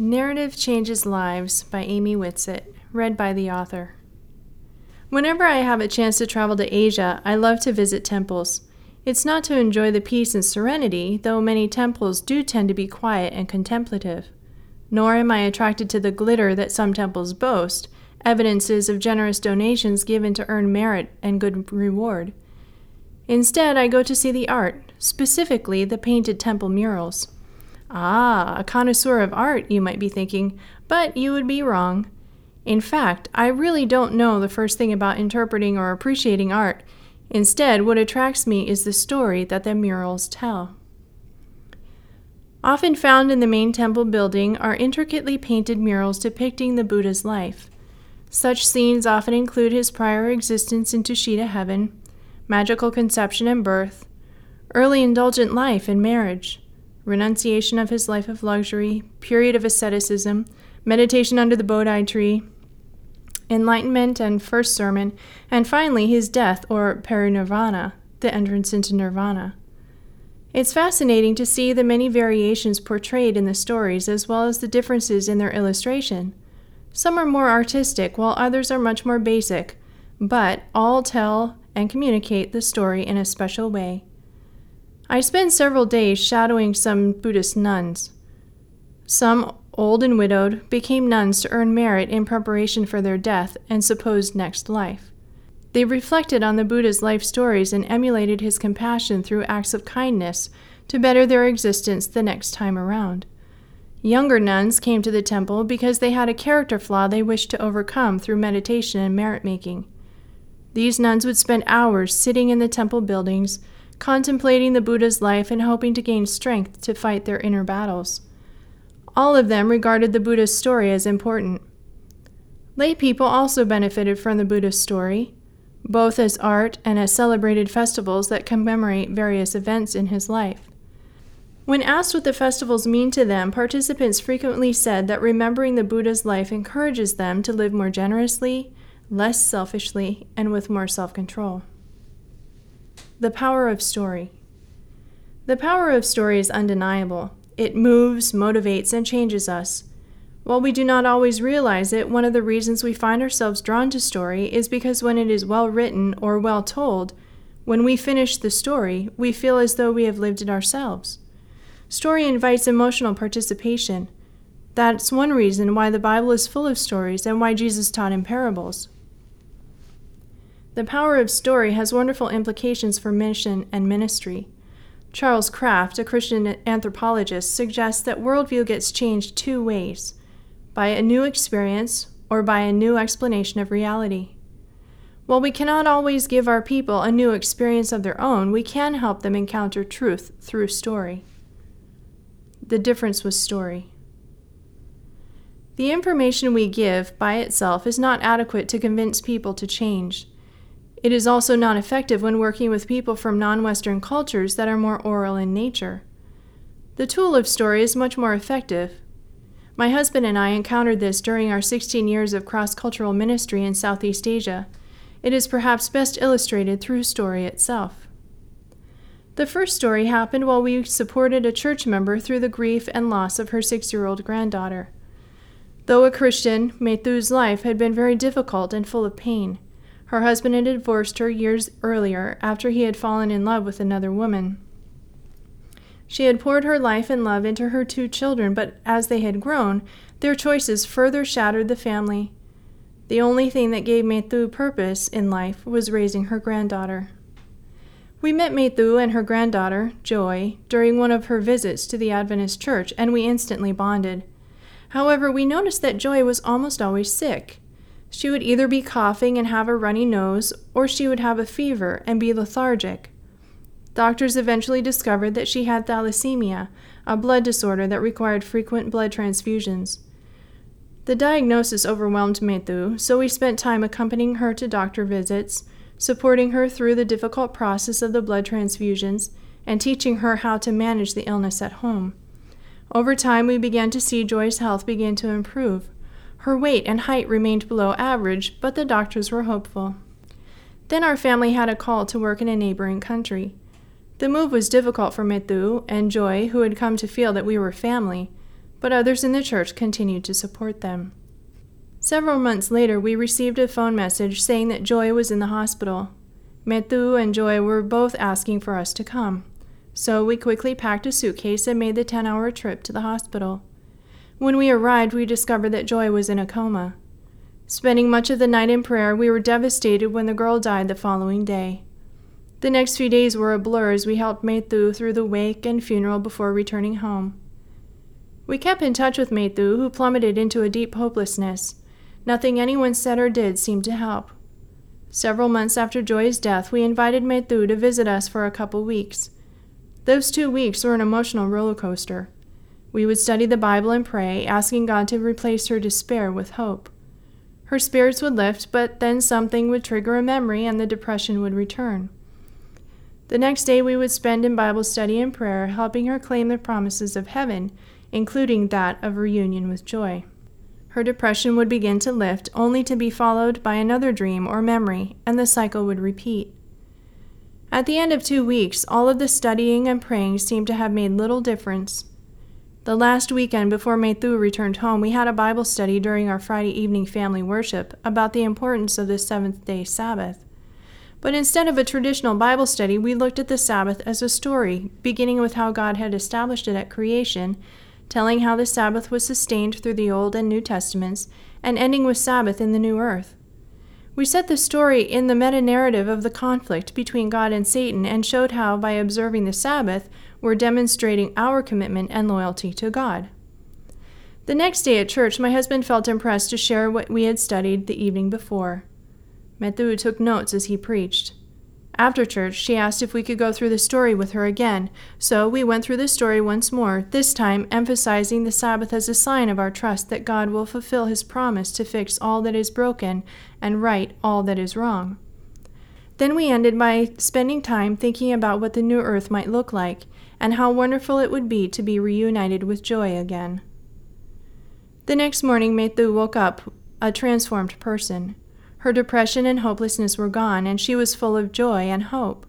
Narrative Changes Lives by Amy Whitsitt, read by the author. Whenever I have a chance to travel to Asia, I love to visit temples. It's not to enjoy the peace and serenity, though many temples do tend to be quiet and contemplative. Nor am I attracted to the glitter that some temples boast, evidences of generous donations given to earn merit and good reward. Instead, I go to see the art, specifically the painted temple murals. Ah, a connoisseur of art, you might be thinking, but you would be wrong. In fact, I really don't know the first thing about interpreting or appreciating art. Instead, what attracts me is the story that the murals tell. Often found in the main temple building are intricately painted murals depicting the Buddha's life. Such scenes often include his prior existence in Tushita heaven, magical conception and birth, early indulgent life and marriage, renunciation of his life of luxury, period of asceticism, meditation under the Bodhi tree, enlightenment and first sermon, and finally his death or parinirvana, the entrance into nirvana. It's fascinating to see the many variations portrayed in the stories as well as the differences in their illustration. Some are more artistic, while others are much more basic, but all tell and communicate the story in a special way. I spent several days shadowing some Buddhist nuns. Some, old and widowed, became nuns to earn merit in preparation for their death and supposed next life. They reflected on the Buddha's life stories and emulated his compassion through acts of kindness to better their existence the next time around. Younger nuns came to the temple because they had a character flaw they wished to overcome through meditation and merit making. These nuns would spend hours sitting in the temple buildings, contemplating the Buddha's life and hoping to gain strength to fight their inner battles. All of them regarded the Buddha's story as important. Lay people also benefited from the Buddha's story both as art and as celebrated festivals that commemorate various events in his life. When asked what the festivals mean to them, participants frequently said that remembering the Buddha's life encourages them to live more generously, less selfishly, and with more self control. The power of story. The power of story is undeniable. It moves, motivates, and changes us. While we do not always realize it, one of the reasons we find ourselves drawn to story is because when it is well written or well told, when we finish the story, we feel as though we have lived it ourselves. Story invites emotional participation. That's one reason why the Bible is full of stories and why Jesus taught in parables. The power of story has wonderful implications for mission and ministry. Charles Kraft, a Christian anthropologist, suggests that worldview gets changed two ways by a new experience, or by a new explanation of reality. While we cannot always give our people a new experience of their own, we can help them encounter truth through story. The difference was story. The information we give by itself is not adequate to convince people to change. It is also not effective when working with people from non Western cultures that are more oral in nature. The tool of story is much more effective my husband and I encountered this during our 16 years of cross cultural ministry in Southeast Asia. It is perhaps best illustrated through story itself. The first story happened while we supported a church member through the grief and loss of her six year old granddaughter. Though a Christian, Maythu's life had been very difficult and full of pain. Her husband had divorced her years earlier after he had fallen in love with another woman. She had poured her life and love into her two children, but as they had grown, their choices further shattered the family. The only thing that gave Maythu purpose in life was raising her granddaughter. We met Maythu and her granddaughter, Joy, during one of her visits to the Adventist church, and we instantly bonded. However, we noticed that Joy was almost always sick. She would either be coughing and have a runny nose, or she would have a fever and be lethargic. Doctors eventually discovered that she had thalassemia, a blood disorder that required frequent blood transfusions. The diagnosis overwhelmed Maythu, so we spent time accompanying her to doctor visits, supporting her through the difficult process of the blood transfusions, and teaching her how to manage the illness at home. Over time, we began to see Joy's health begin to improve. Her weight and height remained below average, but the doctors were hopeful. Then our family had a call to work in a neighboring country. The move was difficult for Maythu and Joy, who had come to feel that we were family, but others in the church continued to support them. Several months later, we received a phone message saying that Joy was in the hospital. Metu and Joy were both asking for us to come, so we quickly packed a suitcase and made the 10 hour trip to the hospital. When we arrived, we discovered that Joy was in a coma. Spending much of the night in prayer, we were devastated when the girl died the following day. The next few days were a blur as we helped Metu through the wake and funeral before returning home. We kept in touch with Metu, who plummeted into a deep hopelessness. Nothing anyone said or did seemed to help. Several months after Joy's death, we invited Metu to visit us for a couple weeks. Those two weeks were an emotional roller coaster. We would study the Bible and pray, asking God to replace her despair with hope. Her spirits would lift, but then something would trigger a memory and the depression would return. The next day, we would spend in Bible study and prayer, helping her claim the promises of heaven, including that of reunion with joy. Her depression would begin to lift, only to be followed by another dream or memory, and the cycle would repeat. At the end of two weeks, all of the studying and praying seemed to have made little difference. The last weekend before Metu returned home, we had a Bible study during our Friday evening family worship about the importance of the seventh day Sabbath. But instead of a traditional Bible study, we looked at the Sabbath as a story, beginning with how God had established it at creation, telling how the Sabbath was sustained through the Old and New Testaments, and ending with Sabbath in the new earth. We set the story in the meta narrative of the conflict between God and Satan and showed how, by observing the Sabbath, we're demonstrating our commitment and loyalty to God. The next day at church, my husband felt impressed to share what we had studied the evening before. Metu took notes as he preached. After church, she asked if we could go through the story with her again, so we went through the story once more, this time emphasizing the Sabbath as a sign of our trust that God will fulfill his promise to fix all that is broken and right all that is wrong. Then we ended by spending time thinking about what the new earth might look like and how wonderful it would be to be reunited with joy again. The next morning, Metu woke up a transformed person. Her depression and hopelessness were gone, and she was full of joy and hope.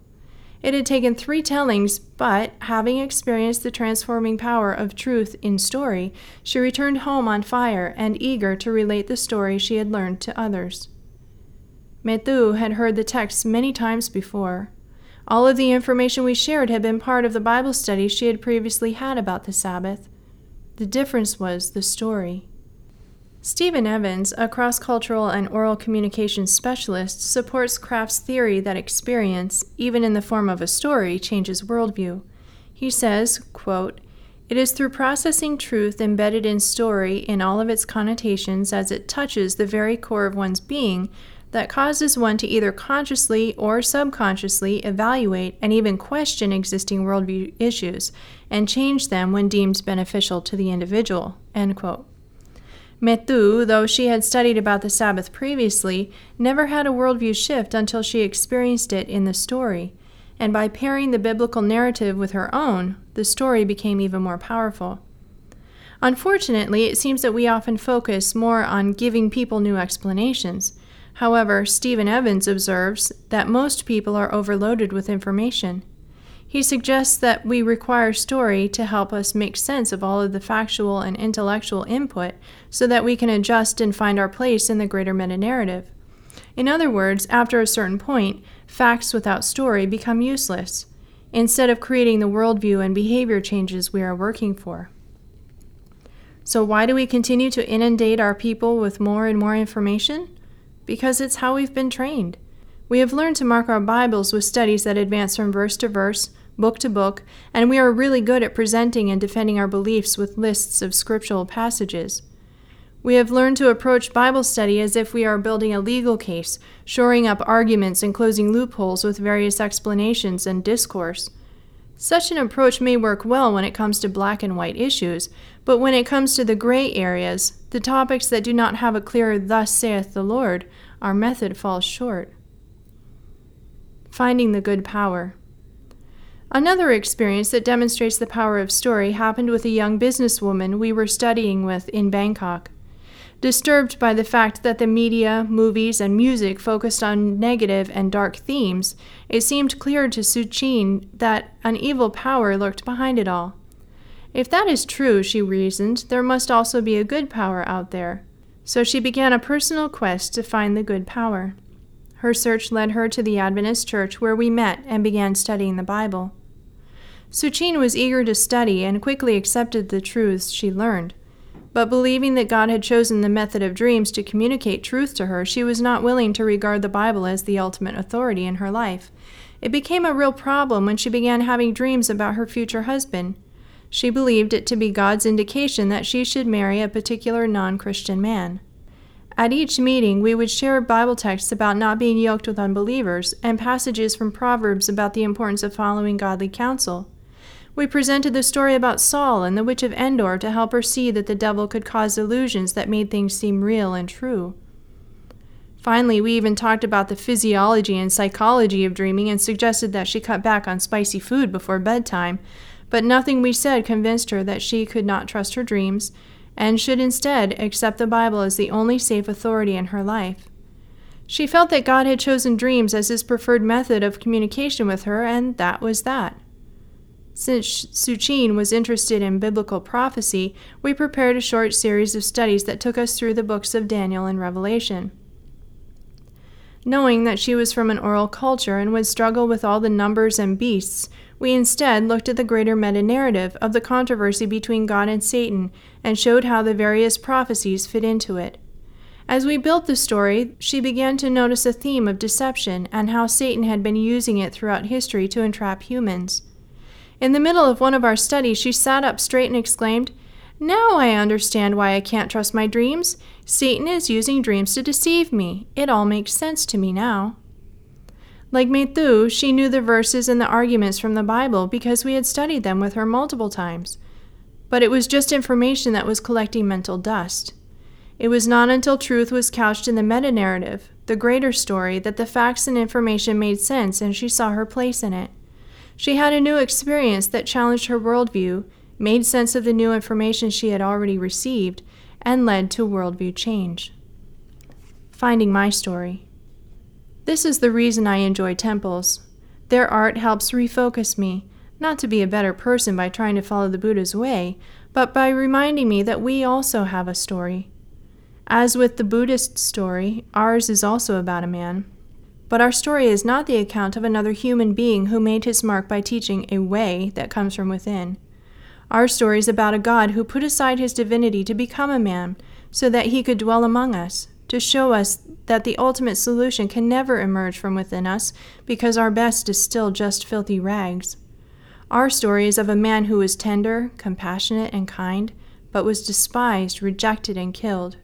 It had taken three tellings, but having experienced the transforming power of truth in story, she returned home on fire and eager to relate the story she had learned to others. Metu had heard the text many times before. All of the information we shared had been part of the Bible study she had previously had about the Sabbath. The difference was the story. Stephen Evans, a cross cultural and oral communication specialist, supports Kraft's theory that experience, even in the form of a story, changes worldview. He says, quote, It is through processing truth embedded in story in all of its connotations as it touches the very core of one's being that causes one to either consciously or subconsciously evaluate and even question existing worldview issues and change them when deemed beneficial to the individual. Metu, though she had studied about the Sabbath previously, never had a worldview shift until she experienced it in the story. And by pairing the biblical narrative with her own, the story became even more powerful. Unfortunately, it seems that we often focus more on giving people new explanations However, Stephen Evans observes that most people are overloaded with information. He suggests that we require story to help us make sense of all of the factual and intellectual input so that we can adjust and find our place in the greater meta narrative. In other words, after a certain point, facts without story become useless, instead of creating the worldview and behavior changes we are working for. So, why do we continue to inundate our people with more and more information? Because it's how we've been trained. We have learned to mark our Bibles with studies that advance from verse to verse, book to book, and we are really good at presenting and defending our beliefs with lists of scriptural passages. We have learned to approach Bible study as if we are building a legal case, shoring up arguments and closing loopholes with various explanations and discourse. Such an approach may work well when it comes to black and white issues, but when it comes to the gray areas, the topics that do not have a clear Thus saith the Lord, our method falls short. Finding the good power. Another experience that demonstrates the power of story happened with a young businesswoman we were studying with in Bangkok. Disturbed by the fact that the media, movies, and music focused on negative and dark themes, it seemed clear to Su Suchin that an evil power lurked behind it all. If that is true, she reasoned, there must also be a good power out there. So she began a personal quest to find the good power. Her search led her to the Adventist church where we met and began studying the Bible. Su Suchin was eager to study and quickly accepted the truths she learned. But believing that God had chosen the method of dreams to communicate truth to her, she was not willing to regard the Bible as the ultimate authority in her life. It became a real problem when she began having dreams about her future husband. She believed it to be God's indication that she should marry a particular non Christian man. At each meeting, we would share Bible texts about not being yoked with unbelievers and passages from Proverbs about the importance of following godly counsel. We presented the story about Saul and the witch of Endor to help her see that the devil could cause illusions that made things seem real and true. Finally, we even talked about the physiology and psychology of dreaming and suggested that she cut back on spicy food before bedtime, but nothing we said convinced her that she could not trust her dreams and should instead accept the Bible as the only safe authority in her life. She felt that God had chosen dreams as his preferred method of communication with her, and that was that. Since Suchin was interested in biblical prophecy, we prepared a short series of studies that took us through the books of Daniel and Revelation. Knowing that she was from an oral culture and would struggle with all the numbers and beasts, we instead looked at the greater meta narrative of the controversy between God and Satan and showed how the various prophecies fit into it. As we built the story, she began to notice a theme of deception and how Satan had been using it throughout history to entrap humans. In the middle of one of our studies, she sat up straight and exclaimed, Now I understand why I can't trust my dreams. Satan is using dreams to deceive me. It all makes sense to me now. Like Methu, she knew the verses and the arguments from the Bible because we had studied them with her multiple times. But it was just information that was collecting mental dust. It was not until truth was couched in the meta narrative, the greater story, that the facts and information made sense and she saw her place in it. She had a new experience that challenged her worldview, made sense of the new information she had already received, and led to worldview change. Finding my story. This is the reason I enjoy temples. Their art helps refocus me, not to be a better person by trying to follow the Buddha's way, but by reminding me that we also have a story. As with the Buddhist story, ours is also about a man. But our story is not the account of another human being who made his mark by teaching a way that comes from within. Our story is about a God who put aside his divinity to become a man so that he could dwell among us, to show us that the ultimate solution can never emerge from within us because our best is still just filthy rags. Our story is of a man who was tender, compassionate, and kind, but was despised, rejected, and killed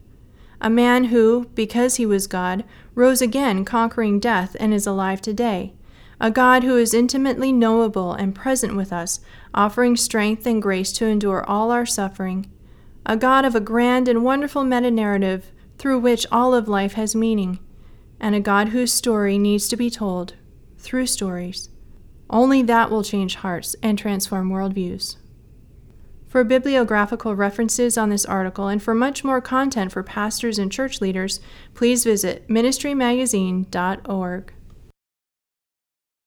a man who, because he was God, rose again, conquering death, and is alive today. A God who is intimately knowable and present with us, offering strength and grace to endure all our suffering. A God of a grand and wonderful meta narrative through which all of life has meaning. And a God whose story needs to be told through stories. Only that will change hearts and transform worldviews. For bibliographical references on this article and for much more content for pastors and church leaders, please visit ministrymagazine.org.